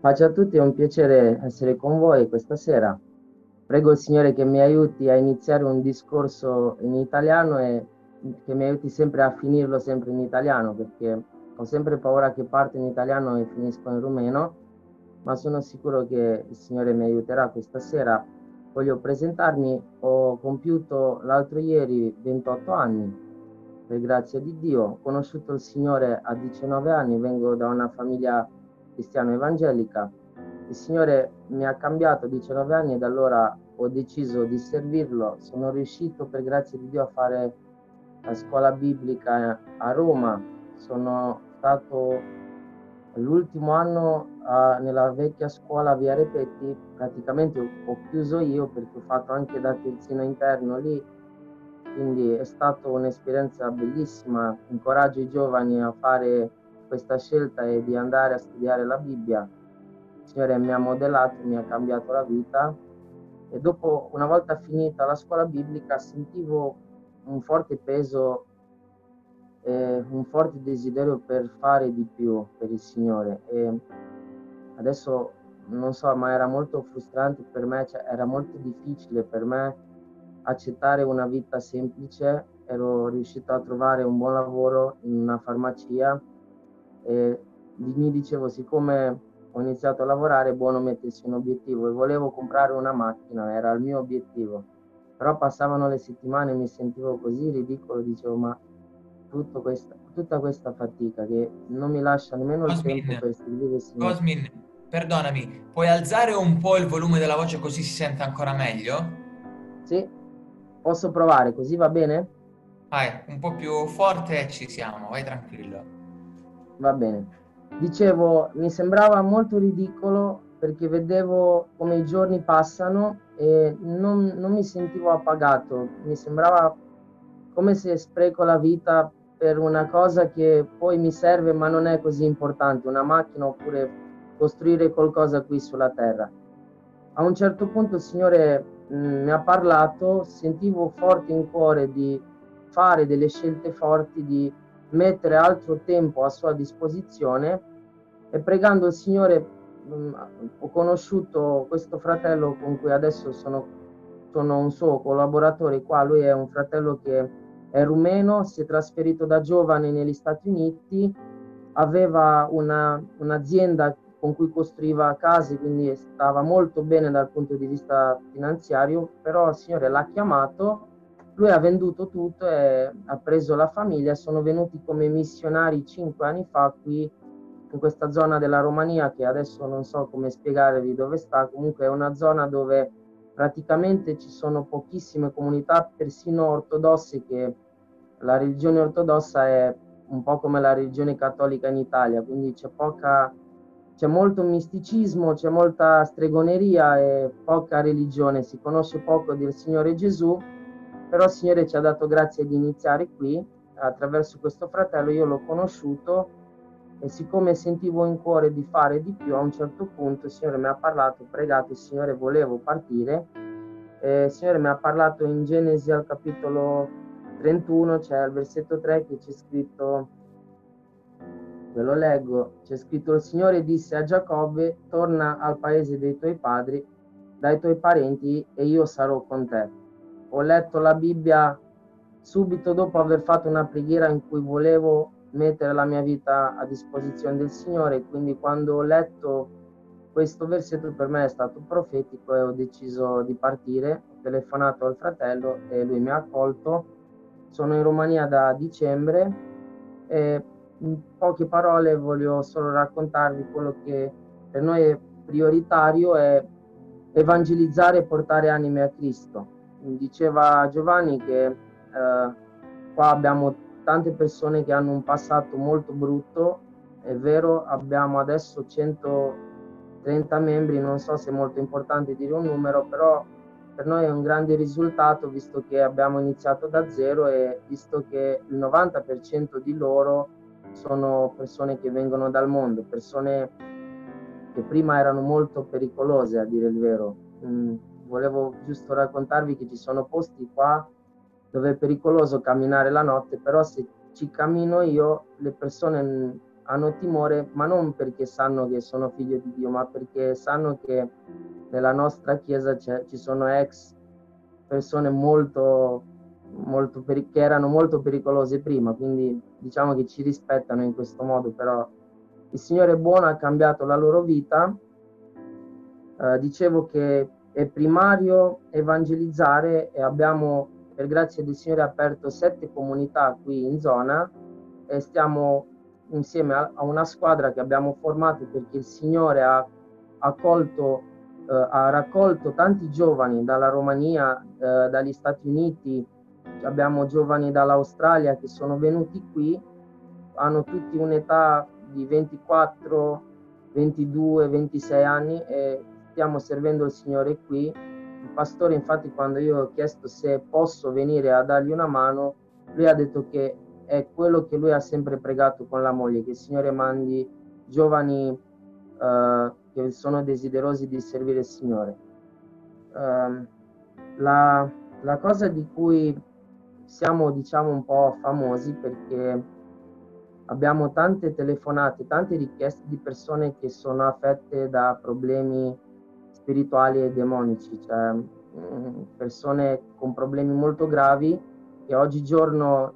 Pace a tutti, è un piacere essere con voi questa sera. Prego il Signore che mi aiuti a iniziare un discorso in italiano e che mi aiuti sempre a finirlo sempre in italiano, perché ho sempre paura che parto in italiano e finisco in rumeno, ma sono sicuro che il Signore mi aiuterà questa sera. Voglio presentarmi, ho compiuto l'altro ieri 28 anni, per grazia di Dio. Ho conosciuto il Signore a 19 anni, vengo da una famiglia cristiano evangelica. Il Signore mi ha cambiato a 19 anni e da allora ho deciso di servirlo. Sono riuscito per grazia di Dio a fare la scuola biblica a Roma. Sono stato l'ultimo anno uh, nella vecchia scuola via Repetti, praticamente ho chiuso io perché ho fatto anche da terzino interno lì, quindi è stata un'esperienza bellissima, incoraggio i giovani a fare questa scelta è di andare a studiare la Bibbia. Il Signore mi ha modellato, mi ha cambiato la vita e dopo, una volta finita la scuola biblica, sentivo un forte peso e un forte desiderio per fare di più per il Signore. E adesso non so, ma era molto frustrante per me, cioè era molto difficile per me accettare una vita semplice. Ero riuscito a trovare un buon lavoro in una farmacia e mi dicevo siccome ho iniziato a lavorare è buono mettersi un obiettivo e volevo comprare una macchina, era il mio obiettivo. Però passavano le settimane e mi sentivo così ridicolo, dicevo ma questa, tutta questa fatica che non mi lascia nemmeno Cosmin, il tempo per Signore. Cosmin, perdonami, puoi alzare un po' il volume della voce così si sente ancora meglio? Sì, posso provare, così va bene? Vai, un po' più forte e ci siamo, vai tranquillo va bene. Dicevo, mi sembrava molto ridicolo perché vedevo come i giorni passano e non, non mi sentivo appagato, mi sembrava come se spreco la vita per una cosa che poi mi serve ma non è così importante, una macchina oppure costruire qualcosa qui sulla terra. A un certo punto il Signore mh, mm, mi ha parlato, sentivo forte in cuore di fare delle scelte forti, di mettere altro tempo a sua disposizione e pregando il Signore mh, mm, ho conosciuto questo fratello con cui adesso sono, sono un suo collaboratore qua, lui è un fratello che è rumeno, si è trasferito da giovane negli Stati Uniti, aveva una, un'azienda con cui costruiva case, quindi stava molto bene dal punto di vista finanziario, però il Signore l'ha chiamato lui ha venduto tutto e ha preso la famiglia, sono venuti come missionari cinque anni fa qui in questa zona della Romania che adesso non so come spiegarvi dove sta, comunque è una zona dove praticamente ci sono pochissime comunità, persino ortodosse, che la religione ortodossa è un po' come la religione cattolica in Italia, quindi c'è poca c'è molto misticismo, c'è molta stregoneria e poca religione, si conosce poco del Signore Gesù però il Signore ci ha dato grazia di iniziare qui, attraverso questo fratello io l'ho conosciuto e siccome sentivo in cuore di fare di più, a un certo punto il Signore mi ha parlato, pregato, il Signore volevo partire, e il Signore mi ha parlato in Genesi al capitolo 31, c'è cioè al versetto 3 che c'è scritto, ve lo leggo, c'è scritto il Signore disse a Giacobbe, torna al paese dei tuoi padri, dai tuoi parenti e io sarò con te ho letto la Bibbia subito dopo aver fatto una preghiera in cui volevo mettere la mia vita a disposizione del Signore, quindi quando ho letto questo versetto per me è stato profetico e ho deciso di partire, ho telefonato al fratello e lui mi ha accolto. Sono in Romania da dicembre e in poche parole voglio solo raccontarvi quello che per noi è prioritario è evangelizzare e portare anime a Cristo diceva Giovanni che eh, qua abbiamo tante persone che hanno un passato molto brutto, è vero, abbiamo adesso 130 membri, non so se è molto importante dire un numero, però per noi è un grande risultato visto che abbiamo iniziato da zero e visto che il 90% di loro sono persone che vengono dal mondo, persone che prima erano molto pericolose a dire il vero. Mm volevo giusto raccontarvi che ci sono posti qua dove è pericoloso camminare la notte, però se ci cammino io le persone hanno timore, ma non perché sanno che sono figlio di Dio, ma perché sanno che nella nostra chiesa ci sono ex persone molto, molto che erano molto pericolose prima, quindi diciamo che ci rispettano in questo modo, però il Signore buono, ha cambiato la loro vita. Eh, dicevo che è primario evangelizzare e abbiamo per grazia del Signore aperto sette comunità qui in zona e stiamo insieme a, una squadra che abbiamo formato perché il Signore ha accolto eh, ha raccolto tanti giovani dalla Romania, eh, dagli Stati Uniti, abbiamo giovani dall'Australia che sono venuti qui, hanno tutti un'età di 24, 22, 26 anni e stiamo servendo il Signore qui. Il pastore infatti quando io ho chiesto se posso venire a dargli una mano, lui ha detto che è quello che lui ha sempre pregato con la moglie, che il Signore mandi giovani uh, che sono desiderosi di servire il Signore. Uh, la, la cosa di cui siamo diciamo un po' famosi perché abbiamo tante telefonate, tante richieste di persone che sono affette da problemi spirituali e demonici, cioè mm, persone con problemi molto gravi che oggigiorno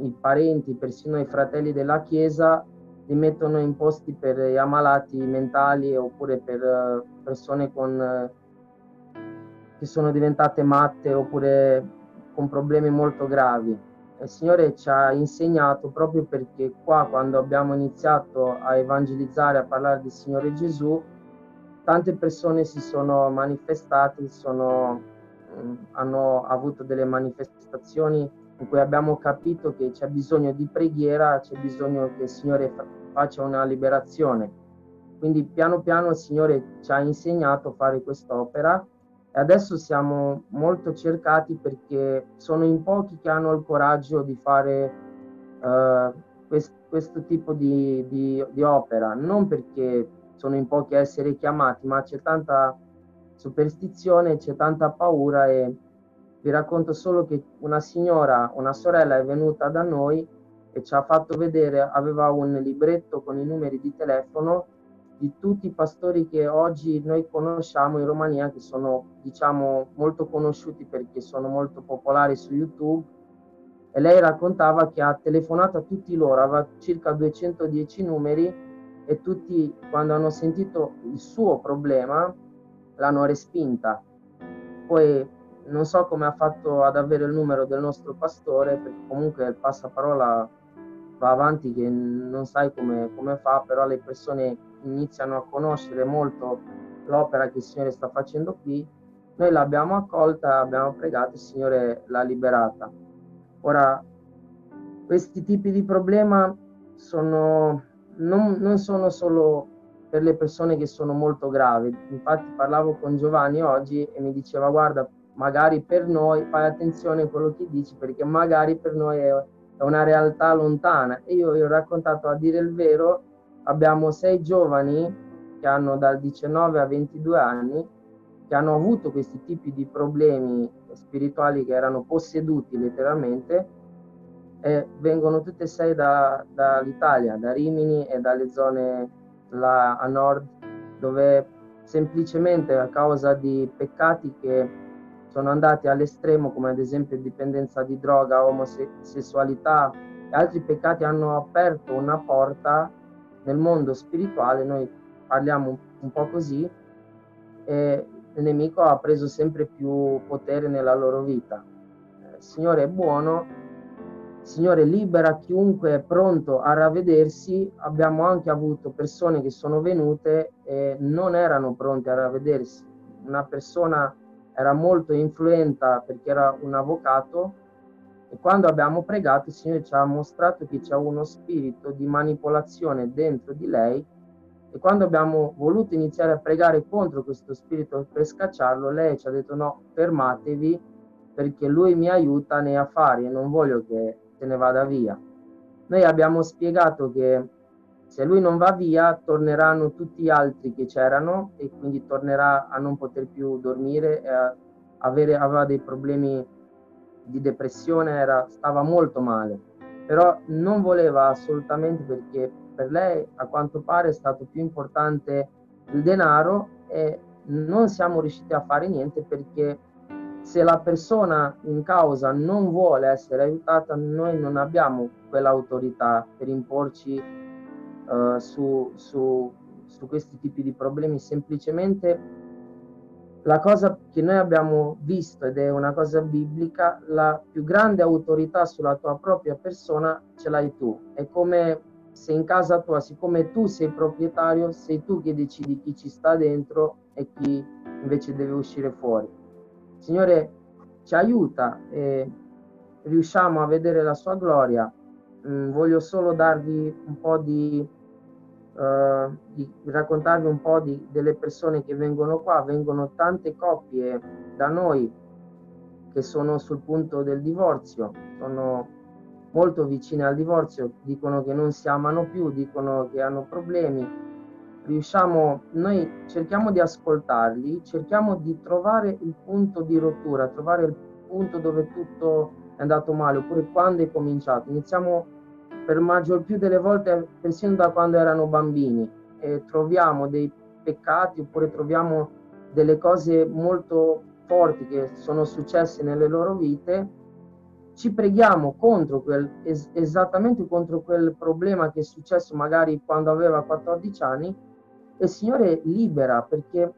i parenti, persino i fratelli della Chiesa li mettono in posti per gli ammalati mentali oppure per eh, persone con, eh, che sono diventate matte oppure con problemi molto gravi. Il Signore ci ha insegnato proprio perché qua quando abbiamo iniziato a evangelizzare, a parlare del Signore Gesù, tante persone si sono manifestate, sono, mm, hanno avuto delle manifestazioni in cui abbiamo capito che c'è bisogno di preghiera, c'è bisogno che il Signore faccia una liberazione. Quindi piano piano il Signore ci ha insegnato a fare quest'opera e adesso siamo molto cercati perché sono in pochi che hanno il coraggio di fare uh, quest, questo tipo di, di, di opera, non perché sono in pochi a essere chiamati, ma c'è tanta superstizione, c'è tanta paura e vi racconto solo che una signora, una sorella è venuta da noi e ci ha fatto vedere, aveva un libretto con i numeri di telefono di tutti i pastori che oggi noi conosciamo in Romania, che sono diciamo molto conosciuti perché sono molto popolari su YouTube. E lei raccontava che ha telefonato a tutti loro, aveva circa 210 numeri e tutti quando hanno sentito il suo problema l'hanno respinta. Poi non so come ha fatto ad avere il numero del nostro pastore, perché comunque il passaparola va avanti che non sai come, come fa, però le persone iniziano a conoscere molto l'opera che il Signore sta facendo qui. Noi l'abbiamo accolta, abbiamo pregato, il Signore l'ha liberata. Ora, questi tipi di problema sono, non, non sono solo per le persone che sono molto gravi. Infatti parlavo con Giovanni oggi e mi diceva guarda, magari per noi, fai attenzione a quello che dici perché magari per noi è una realtà lontana. E io vi ho raccontato, a dire il vero, abbiamo sei giovani che hanno dal 19 a 22 anni che hanno avuto questi tipi di problemi spirituali che erano posseduti letteralmente e vengono tutte e sei da, dall'Italia, da Rimini e dalle zone là a nord dove semplicemente a causa di peccati che sono andati all'estremo come ad esempio dipendenza di droga, omosessualità e altri peccati hanno aperto una porta nel mondo spirituale, noi parliamo un po' così, e il nemico ha preso sempre più potere nella loro vita. Il Signore è buono, Signore libera chiunque è pronto a ravvedersi, abbiamo anche avuto persone che sono venute e non erano pronte a ravvedersi. Una persona era molto influente perché era un avvocato e quando abbiamo pregato il Signore ci ha mostrato che c'è uno spirito di manipolazione dentro di lei e quando abbiamo voluto iniziare a pregare contro questo spirito per scacciarlo, lei ci ha detto no, fermatevi perché lui mi aiuta nei affari e non voglio che se ne vada via. Noi abbiamo spiegato che se lui non va via, torneranno tutti gli altri che c'erano e quindi tornerà a non poter più dormire, avere, aveva dei problemi di depressione, era, stava molto male, però non voleva assolutamente perché per lei a quanto pare è stato più importante il denaro e non siamo riusciti a fare niente perché se la persona in causa non vuole essere aiutata, noi non abbiamo quell'autorità per imporci uh, su, su, su questi tipi di problemi, semplicemente la cosa che noi abbiamo visto ed è una cosa biblica, la più grande autorità sulla tua propria persona ce l'hai tu. È come se in casa tua, siccome tu sei proprietario, sei tu che decidi chi ci sta dentro e chi invece deve uscire fuori. Signore, ci aiuta e riusciamo a vedere la sua gloria. Mm, voglio solo darvi un po' di uh, di raccontarvi un po' di, delle persone che vengono qua. Vengono tante coppie da noi che sono sul punto del divorzio, sono molto vicine al divorzio, dicono che non si amano più, dicono che hanno problemi. Riusciamo, noi cerchiamo di ascoltarli, cerchiamo di trovare il punto di rottura, trovare il punto dove tutto è andato male, oppure quando è cominciato. Iniziamo per maggior più delle volte persino da quando erano bambini e troviamo dei peccati oppure troviamo delle cose molto forti che sono successe nelle loro vite, ci preghiamo contro quel, es- esattamente contro quel problema che è successo magari quando aveva 14 anni e Signore libera perché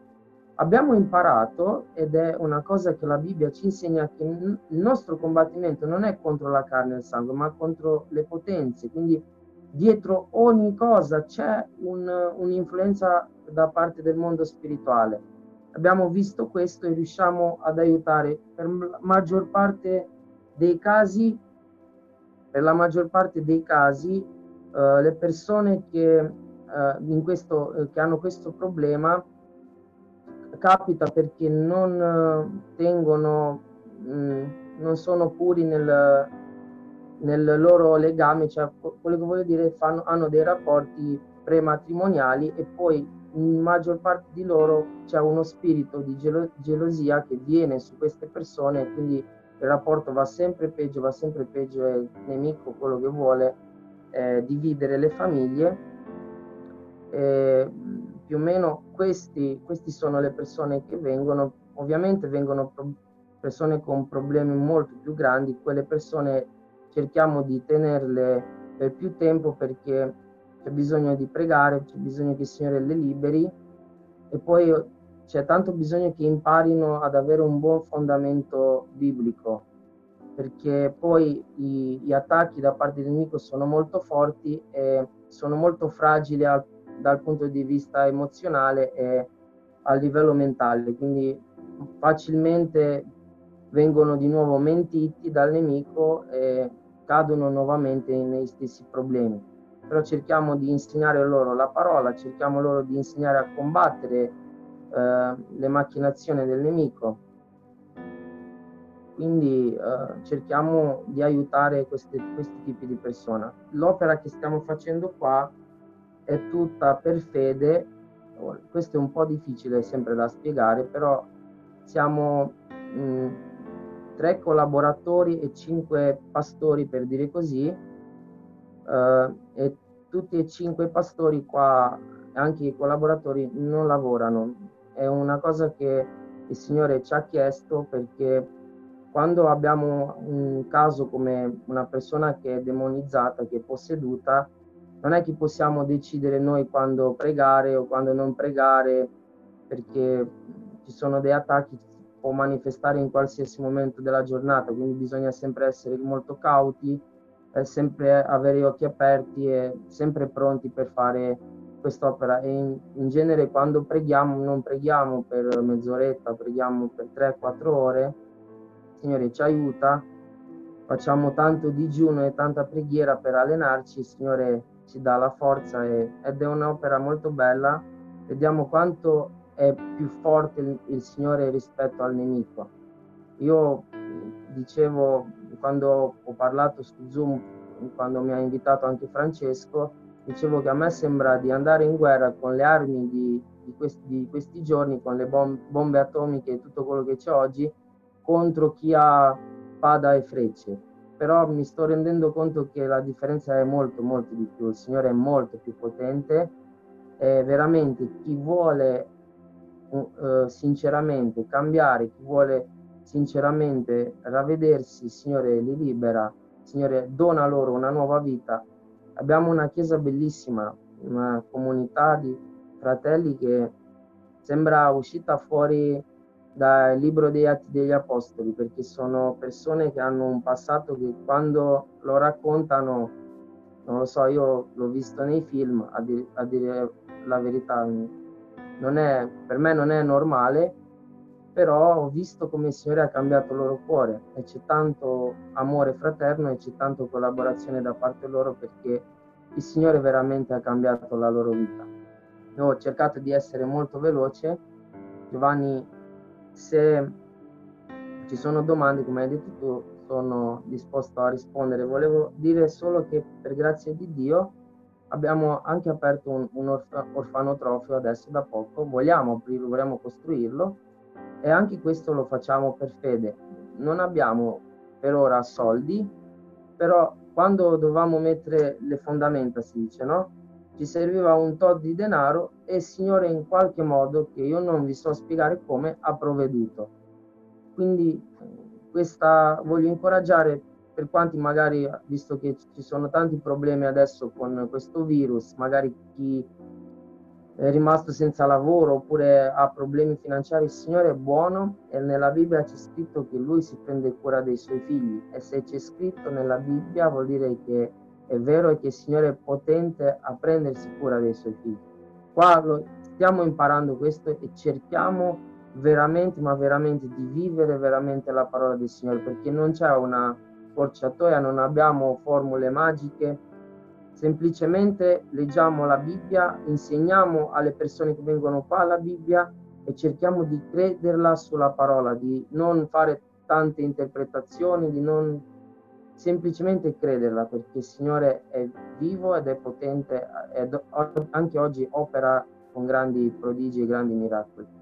abbiamo imparato, ed è una cosa che la Bibbia ci insegna, che il nostro combattimento non è contro la carne e il sangue, ma contro le potenze. Quindi dietro ogni cosa c'è un, un'influenza da parte del mondo spirituale. Abbiamo visto questo e riusciamo ad aiutare per la maggior parte dei casi, per la maggior parte dei casi, uh, le persone che, uh, questo, uh, che hanno questo problema capita perché non eh, tengono, mh, mm, non sono puri nel, nel loro legame, cioè quello che voglio dire fanno, hanno dei rapporti prematrimoniali e poi in maggior parte di loro c'è uno spirito di gelo- gelosia che viene su queste persone, quindi il rapporto va sempre peggio, va sempre peggio, è il nemico quello che vuole eh, dividere le famiglie. E, più o meno questi, questi sono le persone che vengono, ovviamente vengono pro, persone con problemi molto più grandi, quelle persone cerchiamo di tenerle per più tempo perché c'è bisogno di pregare, c'è bisogno che il Signore le liberi e poi c'è tanto bisogno che imparino ad avere un buon fondamento biblico perché poi i, gli attacchi da parte del nemico sono molto forti e sono molto fragili al dal punto di vista emozionale e a livello mentale, quindi facilmente vengono di nuovo mentiti dal nemico e cadono nuovamente nei stessi problemi. Però cerchiamo di insegnare loro la parola, cerchiamo loro di insegnare a combattere eh, le macchinazioni del nemico. Quindi eh, cerchiamo di aiutare queste, questi tipi di persone. L'opera che stiamo facendo qua è tutta per fede, questo è un po' difficile sempre da spiegare, però siamo mh, tre collaboratori e cinque pastori per dire così, eh, e tutti e cinque i pastori qua, anche i collaboratori, non lavorano. È una cosa che il Signore ci ha chiesto perché quando abbiamo un caso come una persona che è demonizzata, che è posseduta, non è che possiamo decidere noi quando pregare o quando non pregare, perché ci sono dei attacchi che si può manifestare in qualsiasi momento della giornata, quindi bisogna sempre essere molto cauti, eh, sempre avere gli occhi aperti e sempre pronti per fare quest'opera. E in, in genere quando preghiamo non preghiamo per mezz'oretta, preghiamo per 3-4 ore. Signore ci aiuta, facciamo tanto digiuno e tanta preghiera per allenarci, Signore ci dà la forza e, ed è un'opera molto bella. Vediamo quanto è più forte il, il Signore rispetto al nemico. Io dicevo quando ho parlato su Zoom, quando mi ha invitato anche Francesco, dicevo che a me sembra di andare in guerra con le armi di, di, questi, di questi, giorni, con le bom- bombe atomiche e tutto quello che c'è oggi, contro chi ha spada e frecce però mi sto rendendo conto che la differenza è molto molto di più, il Signore è molto più potente e veramente chi vuole uh, sinceramente cambiare, chi vuole sinceramente ravvedersi, il Signore li libera, il Signore dona loro una nuova vita. Abbiamo una chiesa bellissima, una comunità di fratelli che sembra uscita fuori dal libro degli Atti degli Apostoli, perché sono persone che hanno un passato che quando lo raccontano, non lo so, io l'ho visto nei film, a dire, a dire la verità, è, per me non è normale, però ho visto come il Signore ha cambiato il loro cuore e c'è tanto amore fraterno e c'è tanto collaborazione da parte loro perché il Signore veramente ha cambiato la loro vita. Io ho cercato di essere molto veloce, Giovanni, se ci sono domande, come hai detto tu, sono disposto a rispondere. Volevo dire solo che per grazia di Dio abbiamo anche aperto un, un orf- orfanotrofio adesso da poco, vogliamo aprirlo, vogliamo costruirlo e anche questo lo facciamo per fede. Non abbiamo per ora soldi, però quando dovevamo mettere le fondamenta, si dice, no? Ci serviva un tot di denaro e il Signore in qualche modo, che io non vi so spiegare come, ha provveduto. Quindi questa voglio incoraggiare per quanti magari, visto che ci sono tanti problemi adesso con questo virus, magari chi è rimasto senza lavoro oppure ha problemi finanziari, il Signore è buono e nella Bibbia c'è scritto che Lui si prende cura dei suoi figli e se c'è scritto nella Bibbia vuol dire che è vero che il Signore è potente a prendersi cura dei suoi figli. Qua lo, stiamo imparando questo e cerchiamo veramente, ma veramente di vivere veramente la parola del Signore perché non c'è una scorciatoia, non abbiamo formule magiche, semplicemente leggiamo la Bibbia, insegniamo alle persone che vengono qua la Bibbia e cerchiamo di crederla sulla parola, di non fare tante interpretazioni, di non semplicemente crederla perché il Signore è vivo ed è potente e anche oggi opera con grandi prodigi e grandi miracoli.